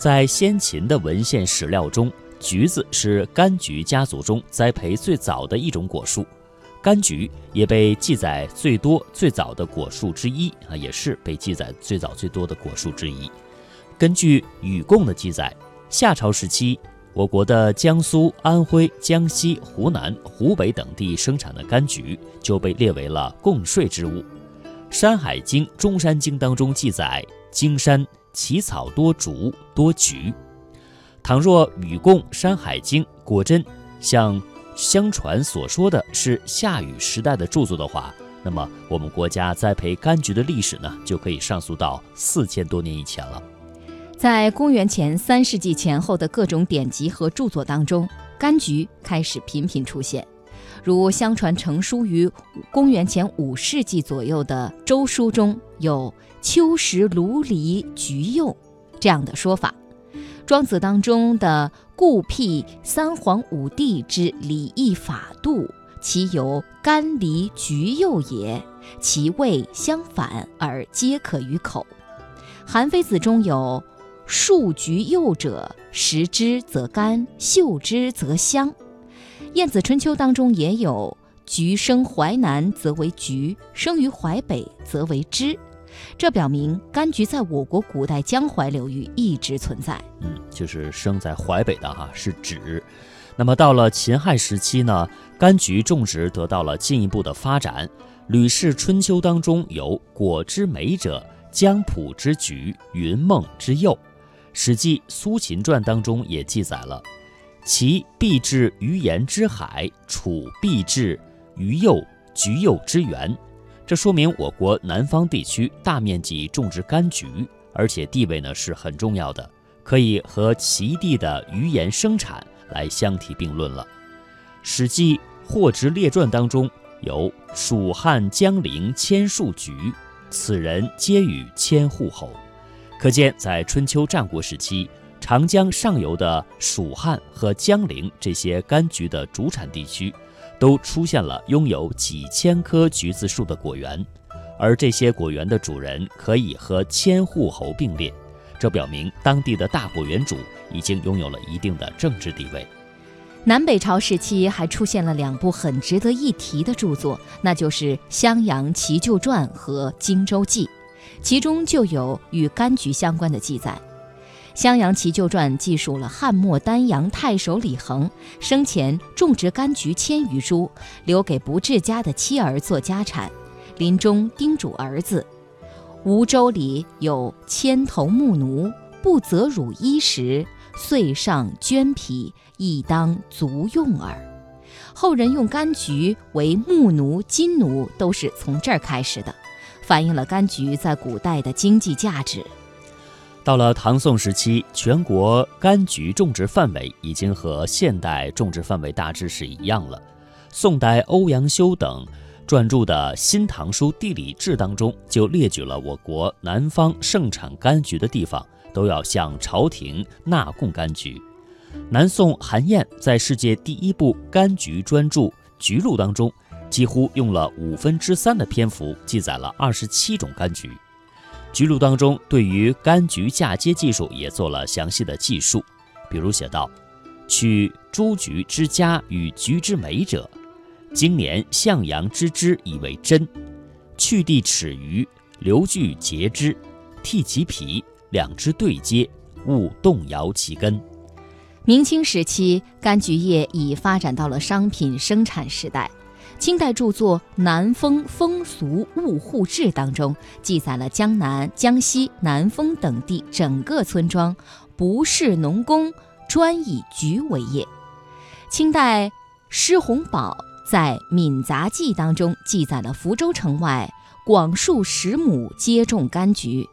在先秦的文献史料中，橘子是柑橘家族中栽培最早的一种果树，柑橘也被记载最多、最早的果树之一啊，也是被记载最早最多的果树之一。根据《禹贡》的记载，夏朝时期，我国的江苏、安徽、江西、湖南、湖北等地生产的柑橘就被列为了贡税之物。《山海经·中山经》当中记载，荆山其草多竹多菊。倘若《禹贡》《山海经》果真像相传所说的是夏禹时代的著作的话，那么我们国家栽培柑橘的历史呢，就可以上溯到四千多年以前了。在公元前三世纪前后的各种典籍和著作当中，柑橘开始频频出现，如相传成书于公元前五世纪左右的《周书》中有“秋食芦梨橘柚”这样的说法，《庄子》当中的“故辟三皇五帝之礼义法度，其由甘梨橘柚也，其味相反而皆可于口”，《韩非子》中有。树橘幼者，食之则甘，嗅之则香。晏子春秋当中也有“橘生淮南则为橘，生于淮北则为枳”，这表明柑橘在我国古代江淮流域一直存在。嗯，就是生在淮北的哈是枳。那么到了秦汉时期呢，柑橘种植得到了进一步的发展。《吕氏春秋》当中有“果之美者，江浦之橘，云梦之柚”。《史记·苏秦传》当中也记载了，其必至鱼盐之海，楚必至鱼柚、橘柚之源。这说明我国南方地区大面积种植柑橘，而且地位呢是很重要的，可以和齐地的鱼盐生产来相提并论了。《史记·霍职列传》当中有“蜀汉江陵千树橘，此人皆与千户侯”。可见，在春秋战国时期，长江上游的蜀汉和江陵这些柑橘的主产地区，都出现了拥有几千棵橘子树的果园，而这些果园的主人可以和千户侯并列，这表明当地的大果园主已经拥有了一定的政治地位。南北朝时期还出现了两部很值得一提的著作，那就是《襄阳奇旧传》和《荆州记》。其中就有与柑橘相关的记载，《襄阳奇旧传》记述了汉末丹阳太守李恒生前种植柑橘千余株，留给不治家的妻儿做家产，临终叮嘱儿子：“吴州里有千头木奴，不择乳衣食，岁上绢皮，亦当足用耳。”后人用柑橘为木奴、金奴，都是从这儿开始的。反映了柑橘在古代的经济价值。到了唐宋时期，全国柑橘种植范围已经和现代种植范围大致是一样了。宋代欧阳修等撰著的《新唐书地理志》当中就列举了我国南方盛产柑橘的地方，都要向朝廷纳贡柑橘。南宋韩晏在世界第一部柑橘专著《橘录》当中。几乎用了五分之三的篇幅记载了二十七种柑橘，橘录当中对于柑橘嫁接技术也做了详细的记述，比如写道：“取朱橘之佳与橘之美者，今年向阳之枝以为真，去地齿余，留具节之，剔其皮，两枝对接，勿动摇其根。”明清时期，柑橘业已发展到了商品生产时代。清代著作《南丰风俗物户志》当中记载了江南、江西、南丰等地整个村庄不是农工，专以橘为业。清代施洪宝在《闽杂记》当中记载了福州城外广数十亩皆种柑橘。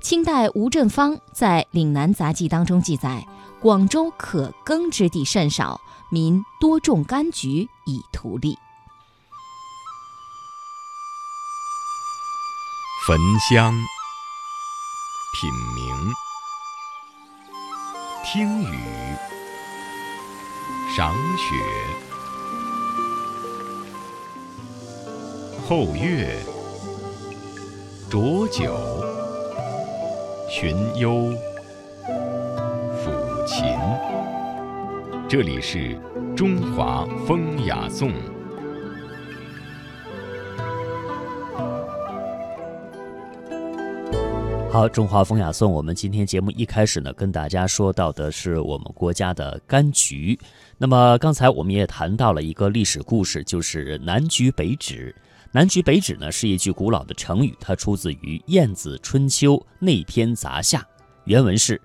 清代吴振芳在《岭南杂记》当中记载，广州可耕之地甚少，民多种柑橘以图利。焚香、品茗、听雨、赏雪、后月、酌酒、寻幽。抚琴。这里是中华风雅颂。好，中华风雅颂，我们今天节目一开始呢，跟大家说到的是我们国家的柑橘。那么刚才我们也谈到了一个历史故事，就是南橘北枳。南橘北枳呢是一句古老的成语，它出自于《晏子春秋内篇杂下》，原文是：“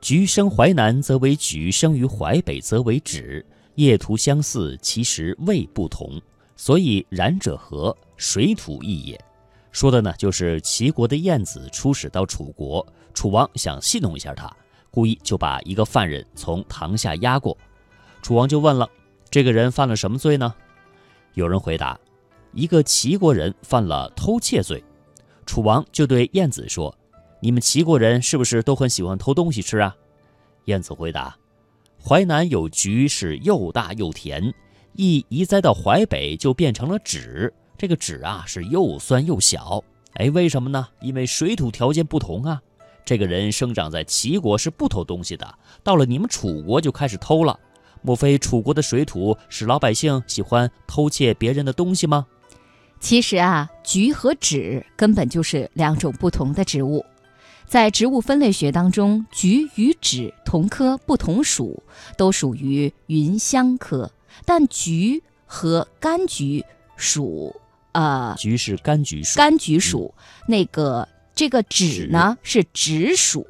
橘生淮南则为橘，生于淮北则为枳。叶图相似，其实味不同，所以然者何？水土异也。”说的呢，就是齐国的晏子出使到楚国，楚王想戏弄一下他，故意就把一个犯人从堂下押过。楚王就问了：“这个人犯了什么罪呢？”有人回答：“一个齐国人犯了偷窃罪。”楚王就对晏子说：“你们齐国人是不是都很喜欢偷东西吃啊？”晏子回答：“淮南有橘，是又大又甜，一移栽到淮北，就变成了枳。”这个枳啊是又酸又小，哎，为什么呢？因为水土条件不同啊。这个人生长在齐国是不偷东西的，到了你们楚国就开始偷了。莫非楚国的水土使老百姓喜欢偷窃别人的东西吗？其实啊，橘和枳根本就是两种不同的植物。在植物分类学当中，橘与枳同科不同属，都属于芸香科，但橘和柑橘属。呃，橘是柑橘属，柑橘属那个这个枳呢是枳属。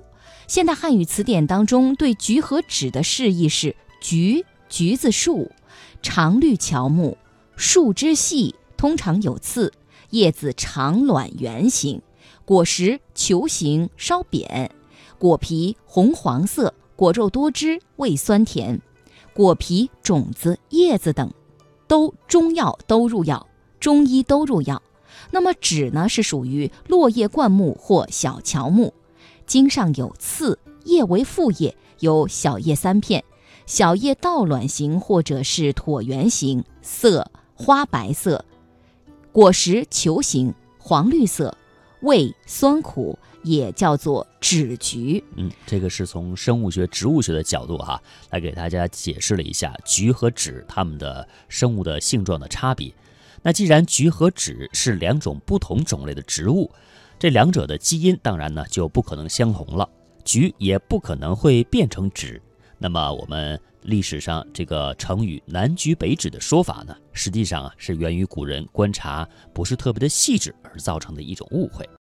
现代汉语词典当中对橘和枳的释义是：橘，橘子树，常绿乔木，树枝细，通常有刺，叶子长卵圆形，果实球形稍扁，果皮红黄色，果肉多汁，味酸甜，果皮、种子、叶子等都中药都入药。中医都入药，那么枳呢是属于落叶灌木或小乔木，茎上有刺，叶为复叶，有小叶三片，小叶倒卵形或者是椭圆形，色花白色，果实球形，黄绿色，味酸苦，也叫做枳橘。嗯，这个是从生物学、植物学的角度哈来给大家解释了一下橘和枳它们的生物的性状的差别。那既然菊和枳是两种不同种类的植物，这两者的基因当然呢就不可能相同了，菊也不可能会变成枳。那么我们历史上这个成语“南橘北枳”的说法呢，实际上啊是源于古人观察不是特别的细致而造成的一种误会。